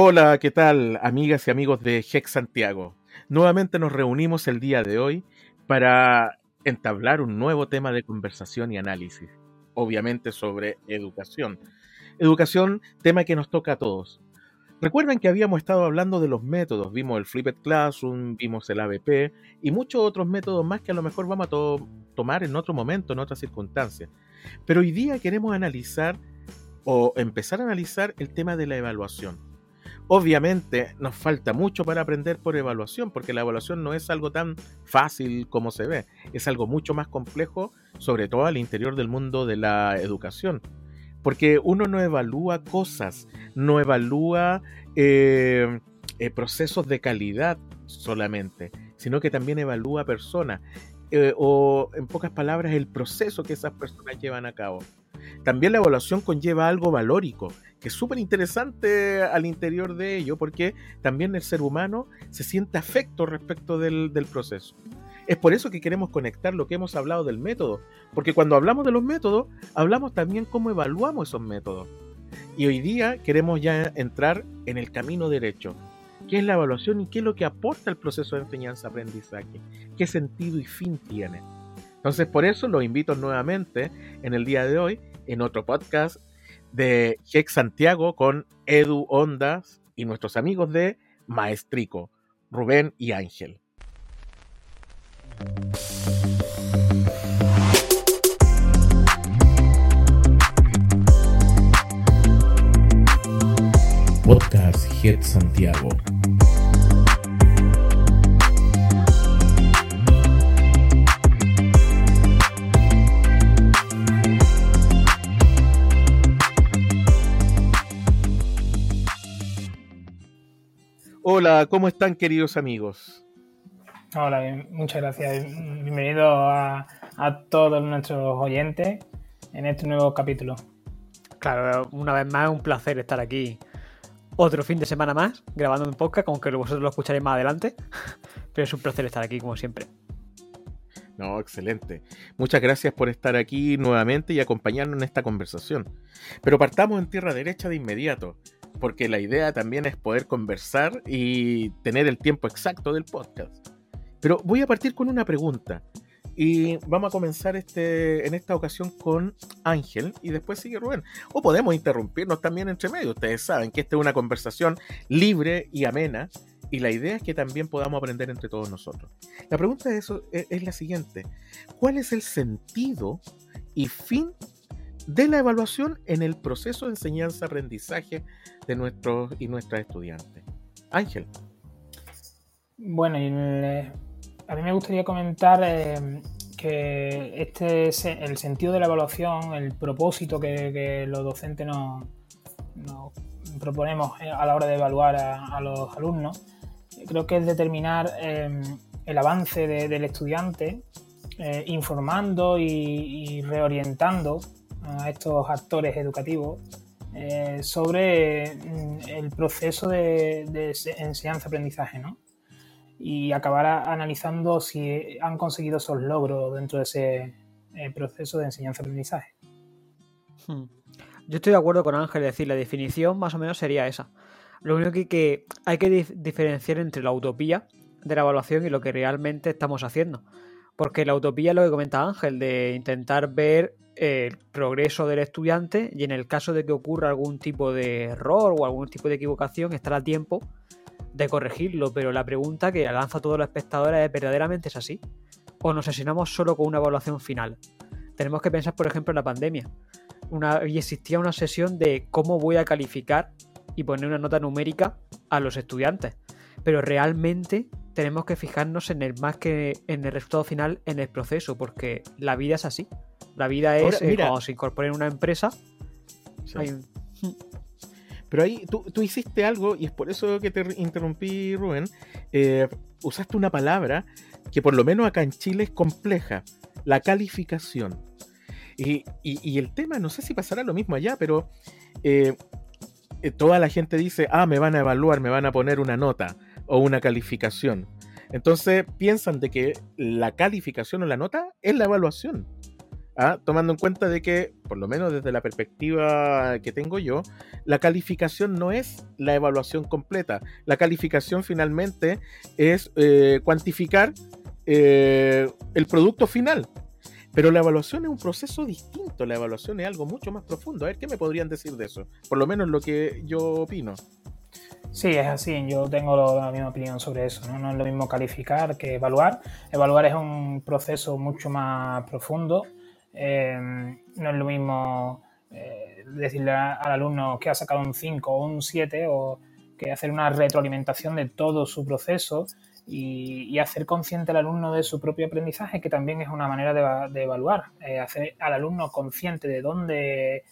Hola, ¿qué tal, amigas y amigos de Hex Santiago? Nuevamente nos reunimos el día de hoy para entablar un nuevo tema de conversación y análisis, obviamente sobre educación. Educación, tema que nos toca a todos. Recuerden que habíamos estado hablando de los métodos, vimos el Flipped Classroom, vimos el ABP y muchos otros métodos más que a lo mejor vamos a tomar en otro momento, en otras circunstancias. Pero hoy día queremos analizar o empezar a analizar el tema de la evaluación. Obviamente nos falta mucho para aprender por evaluación, porque la evaluación no es algo tan fácil como se ve, es algo mucho más complejo, sobre todo al interior del mundo de la educación. Porque uno no evalúa cosas, no evalúa eh, eh, procesos de calidad solamente, sino que también evalúa personas. Eh, o en pocas palabras, el proceso que esas personas llevan a cabo. También la evaluación conlleva algo valórico, que es súper interesante al interior de ello, porque también el ser humano se siente afecto respecto del, del proceso. Es por eso que queremos conectar lo que hemos hablado del método, porque cuando hablamos de los métodos, hablamos también cómo evaluamos esos métodos. Y hoy día queremos ya entrar en el camino derecho. ¿Qué es la evaluación y qué es lo que aporta el proceso de enseñanza-aprendizaje? ¿Qué sentido y fin tiene? Entonces, por eso los invito nuevamente en el día de hoy en otro podcast de Hex Santiago con Edu Ondas y nuestros amigos de Maestrico, Rubén y Ángel. Podcast Santiago. Hola, ¿cómo están queridos amigos? Hola, muchas gracias. Bienvenido a, todos nuestros oyentes en este nuevo capítulo. Claro, una vez más, un placer estar aquí otro fin de semana más grabando un podcast, aunque vosotros lo escucharéis más adelante. Pero es un placer estar aquí, como siempre. No, excelente. Muchas gracias por estar aquí nuevamente y acompañarnos en esta conversación. Pero partamos en tierra derecha de inmediato, porque la idea también es poder conversar y tener el tiempo exacto del podcast. Pero voy a partir con una pregunta. Y vamos a comenzar este, en esta ocasión con Ángel y después sigue Rubén. O podemos interrumpirnos también entre medio. Ustedes saben que esta es una conversación libre y amena y la idea es que también podamos aprender entre todos nosotros. La pregunta de eso es, es la siguiente. ¿Cuál es el sentido y fin de la evaluación en el proceso de enseñanza-aprendizaje de nuestros y nuestras estudiantes? Ángel. Bueno, y a mí me gustaría comentar eh, que este el sentido de la evaluación, el propósito que, los docentes nos, proponemos a la hora de evaluar a, los alumnos, creo que es determinar em, el avance del estudiante, eh, informando y, reorientando a estos actores educativos eh, sobre mm, el proceso de, enseñanza-aprendizaje, ¿no? y acabar analizando si han conseguido esos logros dentro de ese eh, proceso de enseñanza-aprendizaje. Hmm. Yo estoy de acuerdo con Ángel, es decir, la definición más o menos sería esa. Lo único que, que hay que diferenciar entre la utopía de la evaluación y lo que realmente estamos haciendo. Porque la utopía es lo que comenta Ángel, de intentar ver el progreso del estudiante y en el caso de que ocurra algún tipo de error o algún tipo de equivocación, estar a tiempo de corregirlo, pero la pregunta que lanza a todos los espectadores es ¿verdaderamente es así? ¿O nos asesinamos solo con una evaluación final? Tenemos que pensar, por ejemplo, en la pandemia. Y existía una sesión de cómo voy a calificar y poner una nota numérica a los estudiantes. Pero realmente tenemos que fijarnos en el más que en el resultado final, en el proceso, porque la vida es así. La vida es eh, cuando se incorpora en una empresa. Pero ahí tú, hiciste algo, y es por eso que te interrumpí, Rubén. Eh, usaste una palabra que por lo menos acá en Chile es compleja, la calificación. Y, el tema, no sé si pasará lo mismo allá, pero eh, toda la gente dice, ah, me van a evaluar, me van a poner una nota o una calificación. Entonces piensan de que la calificación o la nota es la evaluación. ¿Ah? tomando en cuenta de que, por lo menos desde la perspectiva que tengo yo, la calificación no es la evaluación completa. La calificación finalmente es eh, cuantificar eh, el producto final. Pero la evaluación es un proceso distinto, la evaluación es algo mucho más profundo. A ver, ¿qué me podrían decir de eso? Por lo menos lo que yo opino. Sí, es así. Yo tengo la misma opinión sobre eso. ¿no? es lo mismo calificar que evaluar. Evaluar es un proceso mucho más profundo. Eh, no es lo mismo eh, decirle al alumno que ha sacado un 5 o un 7 o que hacer una retroalimentación de todo su proceso y, hacer consciente al alumno de su propio aprendizaje, que también es una manera de, evaluar. Eh, hacer al alumno consciente de dónde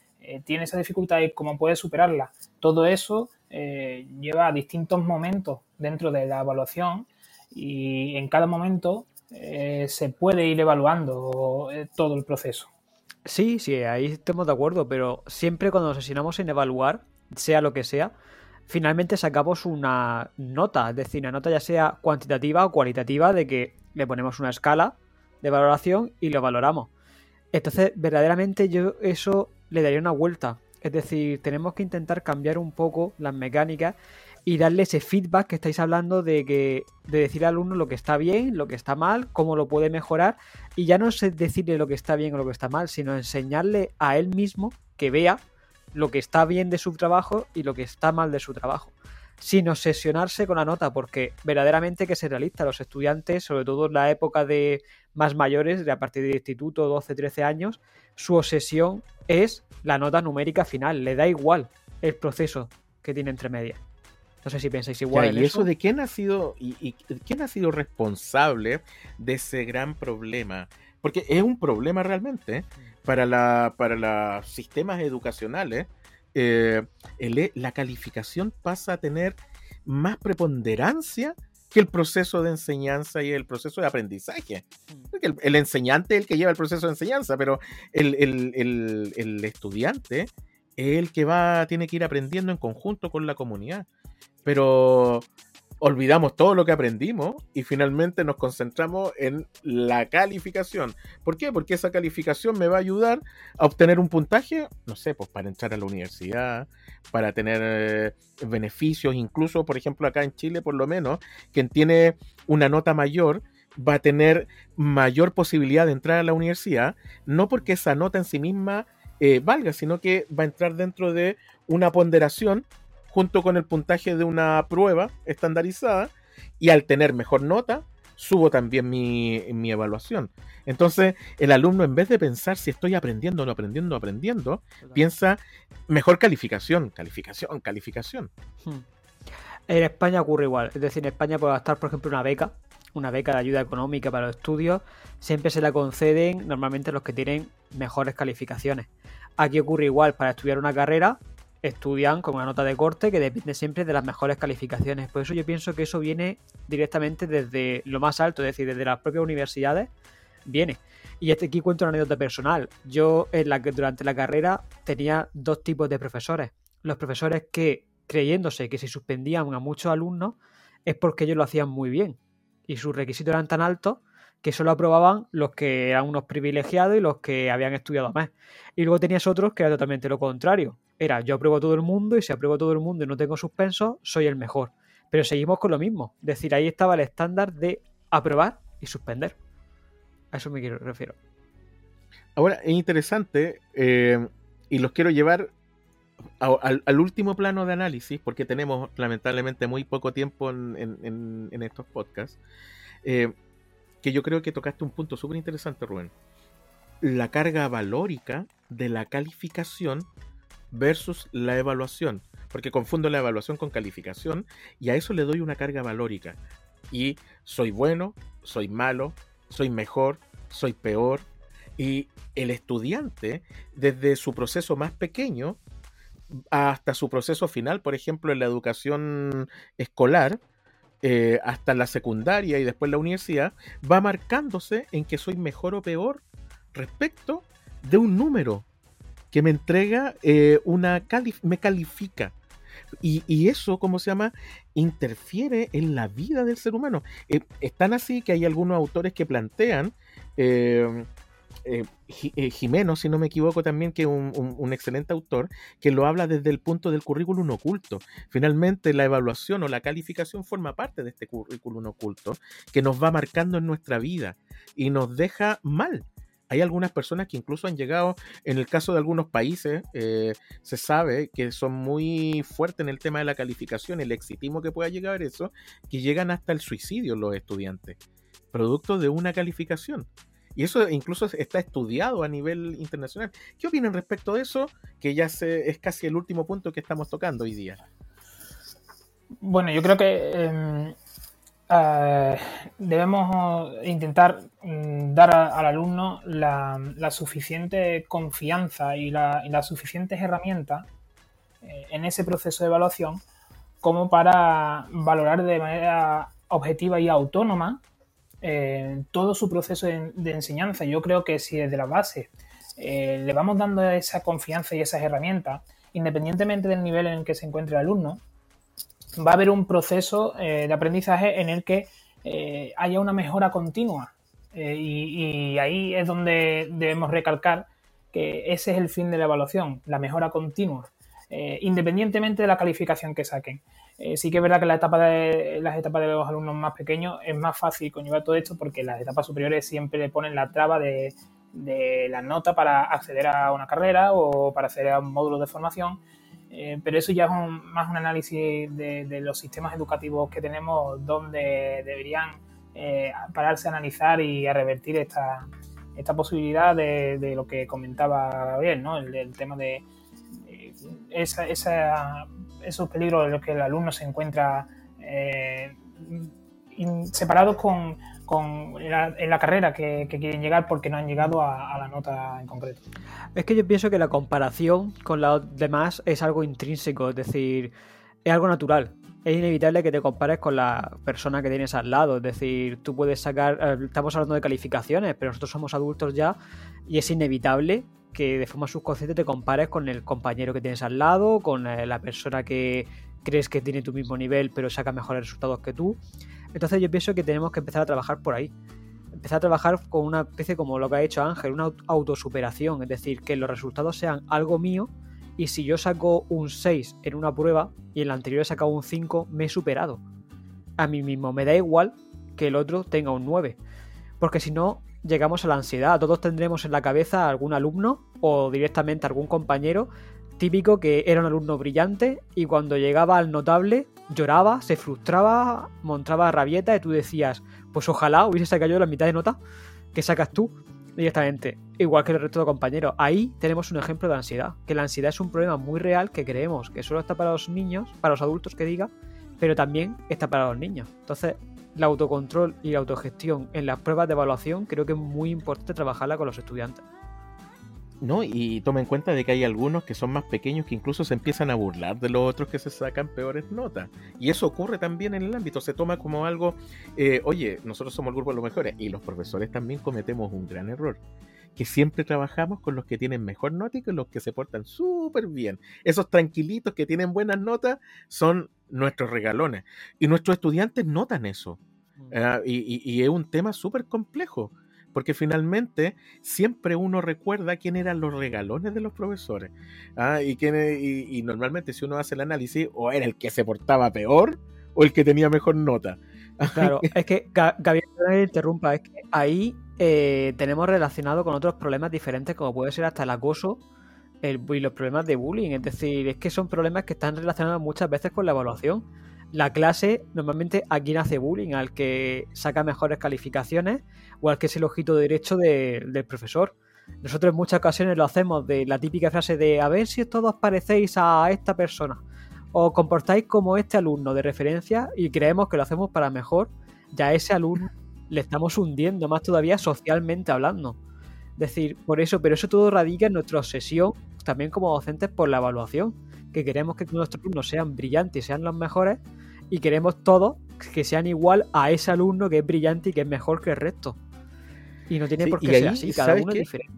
tiene esa dificultad y cómo puede superarla. Todo eso eh, lleva distintos momentos dentro de la evaluación y en cada momento eh, se puede ir evaluando eh, todo el proceso. Sí, sí, ahí estamos de acuerdo, pero siempre cuando nos asesinamos en evaluar, sea lo que sea, finalmente sacamos una nota, es decir, una nota ya sea cuantitativa o cualitativa de que le ponemos una escala de valoración y lo valoramos. Entonces, verdaderamente yo eso le daría una vuelta. Es decir, tenemos que intentar cambiar un poco las mecánicas y darle ese feedback que estáis hablando de que de decir al alumno lo que está bien, lo que está mal, cómo lo puede mejorar y ya no es decirle lo que está bien o lo que está mal, sino enseñarle a él mismo que vea lo que está bien de su trabajo y lo que está mal de su trabajo sin obsesionarse con la nota, porque verdaderamente que ser realista. Los estudiantes, sobre todo en la época de más mayores, de a partir del instituto, 12, 13 años, su obsesión es la nota numérica final. Le da igual el proceso que tiene entre medias. No sé si pensáis igual. ¿Y eso, de quién ha sido y, quién ha sido responsable de ese gran problema? Porque es un problema realmente ¿eh? para, la, para los sistemas educacionales eh, la calificación pasa a tener más preponderancia que el proceso de enseñanza y el proceso de aprendizaje. Mm. el, enseñante es el que lleva el proceso de enseñanza, pero el, el, estudiante es el que va, tiene que ir aprendiendo en conjunto con la comunidad. Pero olvidamos todo lo que aprendimos y finalmente nos concentramos en la calificación. ¿Por qué? Porque esa calificación me va a ayudar a obtener un puntaje, no sé, pues para entrar a la universidad, para tener eh, beneficios, incluso, por ejemplo, acá en Chile, por lo menos, quien tiene una nota mayor va a tener mayor posibilidad de entrar a la universidad, no porque esa nota en sí misma eh, valga, sino que va a entrar dentro de una ponderación junto con el puntaje de una prueba estandarizada y al tener mejor nota, subo también mi, evaluación. Entonces, el alumno en vez de pensar si estoy aprendiendo o no aprendiendo, aprendiendo, piensa mejor calificación, calificación, calificación. Hmm. En España ocurre igual. Es decir, en España puede gastar, por ejemplo, una beca, una beca de ayuda económica para los estudios, siempre se la conceden normalmente los que tienen mejores calificaciones. Aquí ocurre igual, para estudiar una carrera estudian con una nota de corte que depende siempre de las mejores calificaciones. Por eso yo pienso que eso viene directamente desde lo más alto, es decir, desde las propias universidades, viene. Y este, aquí cuento una anécdota personal. Yo en la que durante la carrera tenía dos tipos de profesores. Los profesores que, creyéndose que si suspendían a muchos alumnos, es porque ellos lo hacían muy bien. Y sus requisitos eran tan altos que solo aprobaban los que eran unos privilegiados y los que habían estudiado más. Y luego tenías otros que era totalmente lo contrario. Era yo apruebo a todo el mundo y si apruebo a todo el mundo y no tengo suspenso, soy el mejor. Pero seguimos con lo mismo. Es decir, ahí estaba el estándar de aprobar y suspender. A eso me quiero, refiero. Ahora, es interesante eh, y los quiero llevar al, último plano de análisis, porque tenemos lamentablemente muy poco tiempo en, estos podcasts. Eh, que yo creo que tocaste un punto súper interesante, Rubén. La carga valórica de la calificación versus la evaluación. Porque confundo la evaluación con calificación y a eso le doy una carga valórica. Y soy bueno, soy malo, soy mejor, soy peor. Y el estudiante, desde su proceso más pequeño hasta su proceso final, por ejemplo, en la educación escolar, eh, hasta la secundaria y después la universidad, va marcándose en que soy mejor o peor respecto de un número que me entrega eh, una me califica. Y, eso, ¿cómo se llama? Interfiere en la vida del ser humano. Eh, es tan así que hay algunos autores que plantean eh, eh, Jimeno, si no me equivoco también, que es un, excelente autor, que lo habla desde el punto del currículum oculto. Finalmente, la evaluación o la calificación forma parte de este currículum oculto que nos va marcando en nuestra vida y nos deja mal. Hay algunas personas que incluso han llegado, en el caso de algunos países, eh, se sabe que son muy fuertes en el tema de la calificación, el exitismo que pueda llegar a eso, que llegan hasta el suicidio los estudiantes, producto de una calificación. Y eso incluso está estudiado a nivel internacional. ¿Qué opinan respecto de eso? Que ya se, es casi el último punto que estamos tocando hoy día. Bueno, yo creo que em, eh, debemos intentar mm, dar al alumno la, suficiente confianza y, las suficientes herramientas eh, en ese proceso de evaluación como para valorar de manera objetiva y autónoma eh, todo su proceso de, enseñanza. Yo creo que si desde la base le vamos dando esa confianza y esas herramientas, independientemente del nivel en el que se encuentre el alumno, va a haber un proceso eh, de aprendizaje en el que eh, haya una mejora continua. Eh, y, ahí es donde debemos recalcar que ese es el fin de la evaluación, la mejora continua, independientemente de la calificación que saquen. sí que es verdad que la etapa de, las etapas de los alumnos más pequeños es más fácil conllevar todo esto porque las etapas superiores siempre le ponen la traba de, de la nota para acceder a una carrera o para acceder a un módulo de formación eh, pero eso ya es más un análisis de, los sistemas educativos que tenemos donde deberían eh, pararse a analizar y a revertir esta, esta posibilidad de, lo que comentaba Gabriel, ¿no? el, tema de esa, esos peligros en los que el alumno se encuentra eh, separados con, en la carrera que, quieren llegar porque no han llegado a, la nota en concreto. Es que yo pienso que la comparación con los demás es algo intrínseco, es decir, es algo natural. Es inevitable que te compares con la persona que tienes al lado. Es decir, tú puedes sacar. Eh, estamos hablando de calificaciones, pero nosotros somos adultos ya y es inevitable que de forma subconsciente te compares con el compañero que tienes al lado, con eh, la persona que crees que tiene tu mismo nivel pero saca mejores resultados que tú. Entonces yo pienso que tenemos que empezar a trabajar por ahí. Empezar a trabajar con una especie como lo que ha hecho Ángel, una autosuperación, es decir, que los resultados sean algo mío y si yo saco un 6 en una prueba y en la anterior he sacado un 5, me he superado. A mí mismo me da igual que el otro tenga un 9, porque si no llegamos a la ansiedad. Todos tendremos en la cabeza algún alumno o directamente algún compañero típico que era un alumno brillante y cuando llegaba al notable lloraba, se frustraba, montaba rabieta y tú decías, pues ojalá hubiese sacado yo la mitad de nota que sacas tú directamente, igual que el resto de compañeros. Ahí tenemos un ejemplo de ansiedad, que la ansiedad es un problema muy real que creemos que solo está para los niños, para los adultos que diga, pero también está para los niños. Entonces, la autocontrol y la autogestión en las pruebas de evaluación creo que es muy importante trabajarla con los estudiantes. ¿No? Y toma en cuenta de que hay algunos que son más pequeños que incluso se empiezan a burlar de los otros que se sacan peores notas. Y eso ocurre también en el ámbito, se toma como algo, eh, oye, nosotros somos el grupo de los mejores y los profesores también cometemos un gran error. Que siempre trabajamos con los que tienen mejor nota y con los que se portan súper bien. Esos tranquilitos que tienen buenas notas son nuestros regalones. Y nuestros estudiantes notan eso. Mm. Ah, y, es un tema súper complejo porque finalmente siempre uno recuerda quién eran los regalones de los profesores. ¿ah? Y, quién, y, normalmente si uno hace el análisis, o era el que se portaba peor o el que tenía mejor nota. Claro, es que, Gabriel, no interrumpa, es que ahí eh, tenemos relacionado con otros problemas diferentes, como puede ser hasta el acoso el, y los problemas de bullying. Es decir, es que son problemas que están relacionados muchas veces con la evaluación la clase normalmente a quien hace bullying, al que saca mejores calificaciones o al que es el ojito derecho del profesor. Nosotros en muchas ocasiones lo hacemos de la típica frase de a ver si todos parecéis a esta persona o comportáis como este alumno de referencia y creemos que lo hacemos para mejor, ya a ese alumno le estamos hundiendo más todavía socialmente hablando. Es decir, por eso, pero eso todo radica en nuestra obsesión también como docentes por la evaluación que queremos que nuestros alumnos sean brillantes y sean los mejores y queremos todos que sean igual a ese alumno que es brillante y que es mejor que el resto. Y no tiene por qué ser así, cada uno es diferente.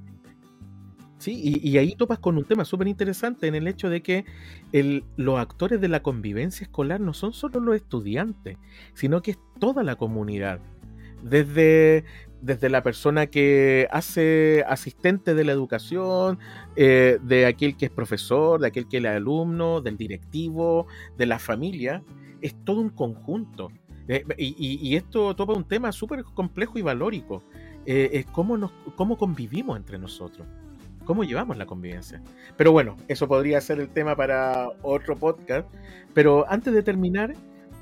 Sí, y, ahí topas con un tema súper interesante en el hecho de que los actores de la convivencia escolar no son solo los estudiantes, sino que es toda la comunidad. desde, desde la persona que hace asistente de la educación, eh, de aquel que es profesor, de aquel que es alumno, del directivo, de la familia, es todo un conjunto. Eh, y, esto topa un tema súper complejo y valórico. Eh, es cómo, nos, cómo convivimos entre nosotros, cómo llevamos la convivencia. Pero bueno, eso podría ser el tema para otro podcast. Pero antes de terminar,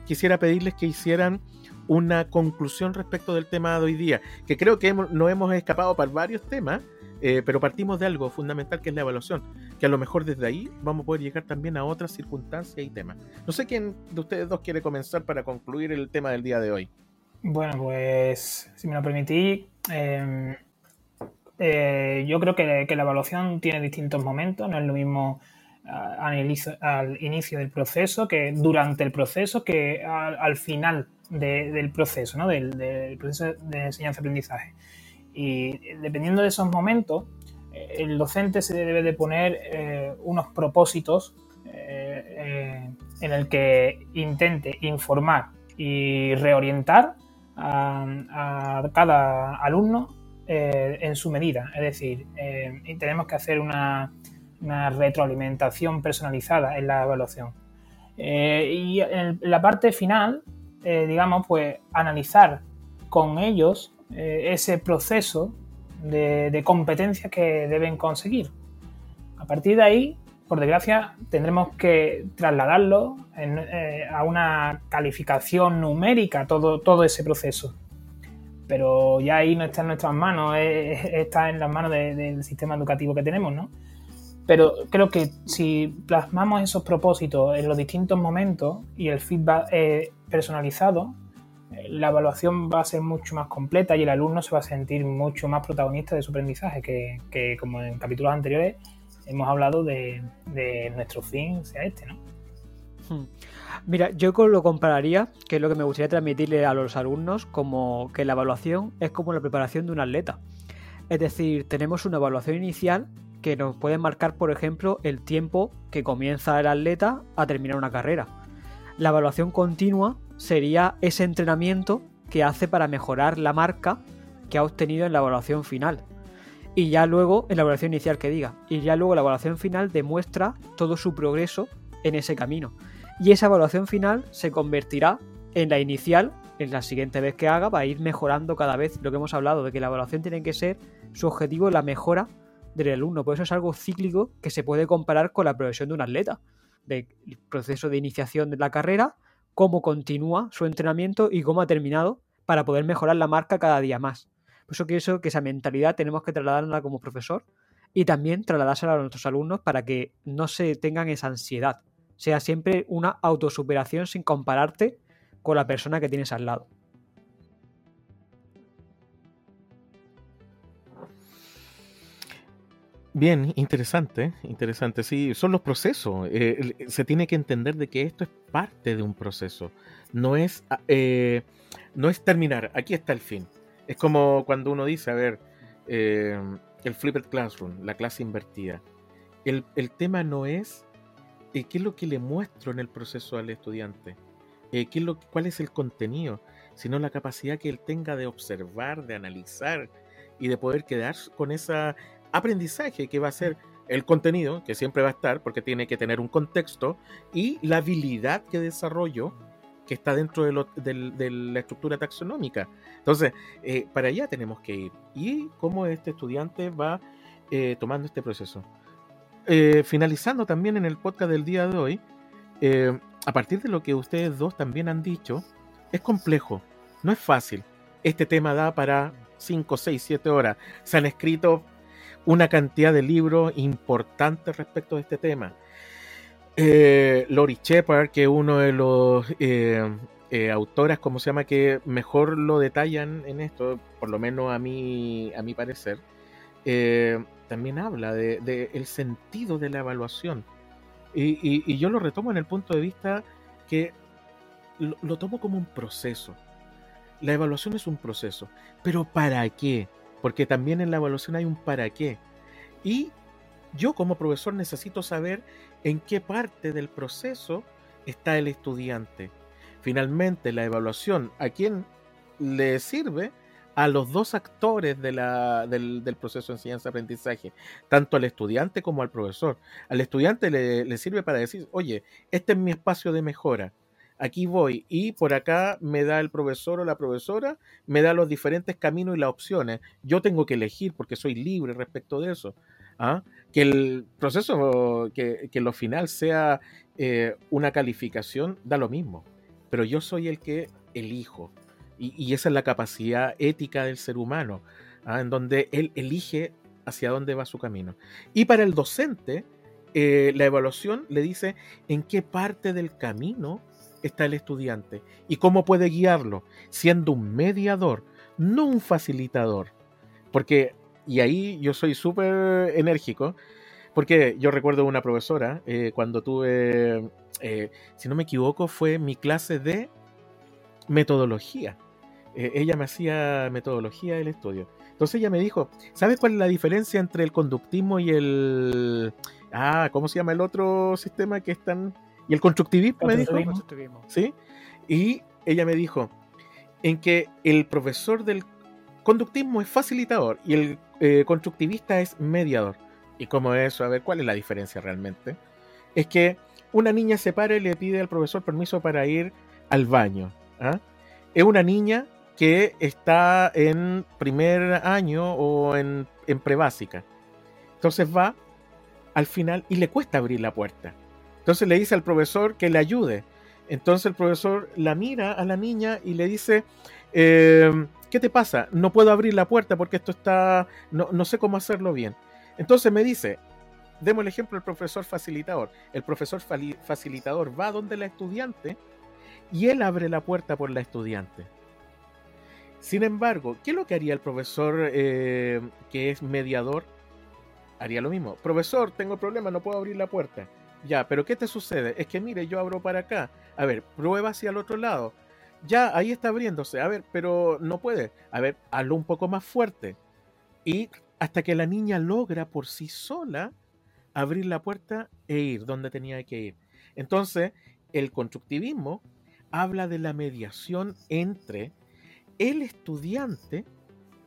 quisiera pedirles que hicieran una conclusión respecto del tema de hoy día, que creo que hemos, nos hemos escapado para varios temas, eh, pero partimos de algo fundamental que es la evaluación, que a lo mejor desde ahí vamos a poder llegar también a otras circunstancias y temas. No sé quién de ustedes dos quiere comenzar para concluir el tema del día de hoy. Bueno, pues si me lo permitís, em, eh, yo creo que, la evaluación tiene distintos momentos, no es lo mismo al inicio, del proceso que durante el proceso que al, final del proceso, ¿no? del, proceso de enseñanza-aprendizaje. Y dependiendo de esos momentos, eh, el docente se debe de poner eh, unos propósitos eh, en el que intente informar y reorientar a, cada alumno en su medida. Es decir, tenemos que hacer una, retroalimentación personalizada en la evaluación. y en la parte final, digamos, pues analizar con ellos eh, ese proceso de, competencias que deben conseguir. A partir de ahí, por desgracia, tendremos que trasladarlo eh, a una calificación numérica, todo, todo ese proceso. Pero ya ahí no está en nuestras manos, está en las manos del sistema educativo que tenemos, ¿no? Pero creo que si plasmamos esos propósitos en los distintos momentos y el feedback personalizado, la evaluación va a ser mucho más completa y el alumno se va a sentir mucho más protagonista de su aprendizaje, que, como en capítulos anteriores hemos hablado de, nuestro fin sea este, ¿no? Hmm. Mira, yo lo compararía, que es lo que me gustaría transmitirle a los alumnos, como que la evaluación es como la preparación de un atleta. Es decir, tenemos una evaluación inicial que nos puede marcar, por ejemplo, el tiempo que comienza el atleta a terminar una carrera. La evaluación continua sería ese entrenamiento que hace para mejorar la marca que ha obtenido en la evaluación final. Y ya luego, en la evaluación inicial que diga, y ya luego la evaluación final demuestra todo su progreso en ese camino. Y esa evaluación final se convertirá en la inicial, en la siguiente vez que haga, va a ir mejorando cada vez lo que hemos hablado, de que la evaluación tiene que ser su objetivo la mejora del alumno. Por eso es algo cíclico que se puede comparar con la progresión de un atleta, del proceso de iniciación de la carrera cómo continúa su entrenamiento y cómo ha terminado para poder mejorar la marca cada día más. Por eso pienso que esa mentalidad tenemos que trasladarla como profesor y también trasladársela a nuestros alumnos para que no se tengan esa ansiedad. Sea siempre una autosuperación sin compararte con la persona que tienes al lado. Bien, interesante, interesante. Sí, son los procesos. Eh, se tiene que entender de que esto es parte de un proceso. No es, ah, eh, no es terminar. Aquí está el fin. Es como cuando uno dice, a ver, eh, el flipped classroom, la clase invertida. El, tema no es qué es lo que le muestro en el proceso al estudiante, qué es lo, cuál es el contenido, sino la capacidad que él tenga de observar, de analizar y de poder quedar con esa aprendizaje que va a ser el contenido, que siempre va a estar porque tiene que tener un contexto, y la habilidad que desarrollo que está dentro de, la estructura taxonómica. Entonces, eh, para allá tenemos que ir. Y cómo este estudiante va eh, tomando este proceso. Eh, finalizando también en el podcast del día de hoy, a partir de lo que ustedes dos también han dicho, es complejo, no es fácil. Este tema da para 5, 6, 7 horas. Se han escrito una cantidad de libros importantes respecto a este tema. Eh, Lori Shepard, que es uno de los eh, eh, autores, como se llama, que mejor lo detallan en esto, por lo menos a mí, a mi parecer, también habla de, el sentido de la evaluación. Y, yo lo retomo en el punto de vista que lo tomo como un proceso. La evaluación es un proceso, pero ¿para qué? Porque también en la evaluación hay un para qué. Y yo como profesor necesito saber en qué parte del proceso está el estudiante. Finalmente, la evaluación, ¿a quién le sirve a los dos actores del, proceso de enseñanza-aprendizaje, tanto al estudiante como al profesor. Al estudiante le, sirve para decir, oye, este es mi espacio de mejora, aquí voy y por acá me da el profesor o la profesora, me da los diferentes caminos y las opciones. Yo tengo que elegir porque soy libre respecto de eso. ¿ah? Que el proceso, que, que lo final sea eh, una calificación, da lo mismo, pero yo soy el que elijo. Y, esa es la capacidad ética del ser humano, ¿ah? en donde él elige hacia dónde va su camino. Y para el docente, eh, la evaluación le dice en qué parte del camino está el estudiante y cómo puede guiarlo, siendo un mediador, no un facilitador. Porque, y ahí yo soy súper enérgico, porque yo recuerdo una profesora, eh, cuando tuve, eh, si no me equivoco, fue mi clase de metodología. Eh, ella me hacía metodología del estudio. Entonces ella me dijo, ¿sabes cuál es la diferencia entre el conductismo y el... Ah, ¿cómo se llama el otro sistema que están... Y el constructivismo, me dijo. ¿Sí? Y ella me dijo, en que el profesor del conductismo es facilitador y el eh, constructivista es mediador. ¿Y cómo es eso? A ver, ¿cuál es la diferencia realmente? Es que una niña se para y le pide al profesor permiso para ir al baño. ¿ah? Es una niña que está en primer año o en, en prebásica. Entonces va al final y le cuesta abrir la puerta. Entonces le dice al profesor que le ayude. Entonces el profesor la mira a la niña y le dice, eh, ¿qué te pasa? No puedo abrir la puerta porque esto está, no, no sé cómo hacerlo bien. Entonces me dice, demos el ejemplo del profesor facilitador. El profesor facilitador va donde la estudiante y él abre la puerta por la estudiante. Sin embargo, ¿qué es lo que haría el profesor eh, que es mediador? Haría lo mismo. Profesor, tengo problema, no puedo abrir la puerta. Ya, pero ¿qué te sucede? Es que mire, yo abro para acá. A ver, prueba hacia el otro lado. Ya, ahí está abriéndose. A ver, pero no puede. A ver, hazlo un poco más fuerte. Y hasta que la niña logra por sí sola abrir la puerta e ir donde tenía que ir. Entonces, el constructivismo habla de la mediación entre el estudiante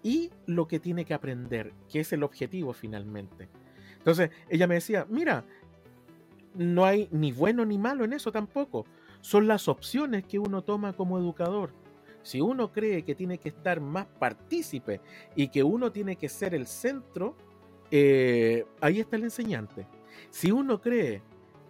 y lo que tiene que aprender, que es el objetivo finalmente. Entonces, ella me decía, mira, no hay ni bueno ni malo en eso tampoco. Son las opciones que uno toma como educador. Si uno cree que tiene que estar más partícipe y que uno tiene que ser el centro, eh, ahí está el enseñante. Si uno cree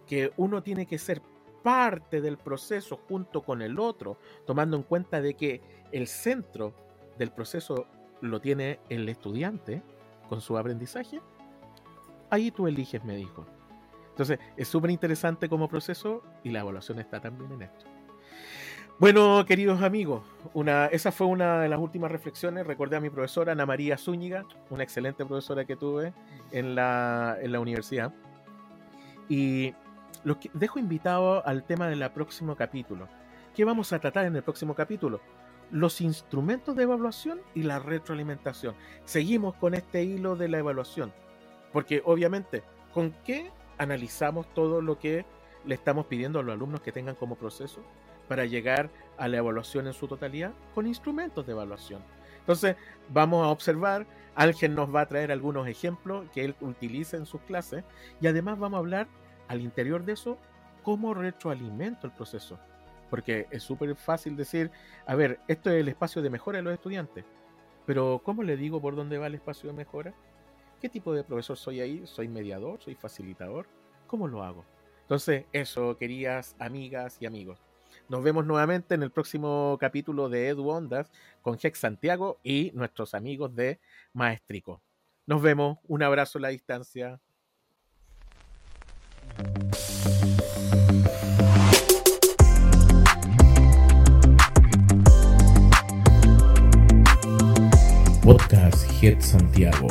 que uno tiene que ser parte del proceso junto con el otro, tomando en cuenta de que el centro del proceso lo tiene el estudiante con su aprendizaje, ahí tú eliges, me dijo. Entonces, es súper interesante como proceso y la evaluación está también en esto. Bueno, queridos amigos, una, esa fue una de las últimas reflexiones. Recordé a mi profesora Ana María Zúñiga, una excelente profesora que tuve en la, en la universidad. Y los dejo invitado al tema del próximo capítulo. ¿Qué vamos a tratar en el próximo capítulo? Los instrumentos de evaluación y la retroalimentación. Seguimos con este hilo de la evaluación. Porque obviamente, ¿con qué analizamos todo lo que le estamos pidiendo a los alumnos que tengan como proceso para llegar a la evaluación en su totalidad? Con instrumentos de evaluación. Entonces, vamos a observar, Ángel nos va a traer algunos ejemplos que él utiliza en sus clases y además vamos a hablar al interior de eso, ¿cómo retroalimento el proceso? Porque es súper fácil decir, a ver, esto es el espacio de mejora de los estudiantes, pero ¿cómo le digo por dónde va el espacio de mejora? ¿Qué tipo de profesor soy ahí? ¿Soy mediador? ¿Soy facilitador? ¿Cómo lo hago? Entonces, eso, queridas amigas y amigos. Nos vemos nuevamente en el próximo capítulo de Edu Ondas con Jex Santiago y nuestros amigos de Maestrico. Nos vemos, un abrazo a la distancia. Podcast Head Santiago.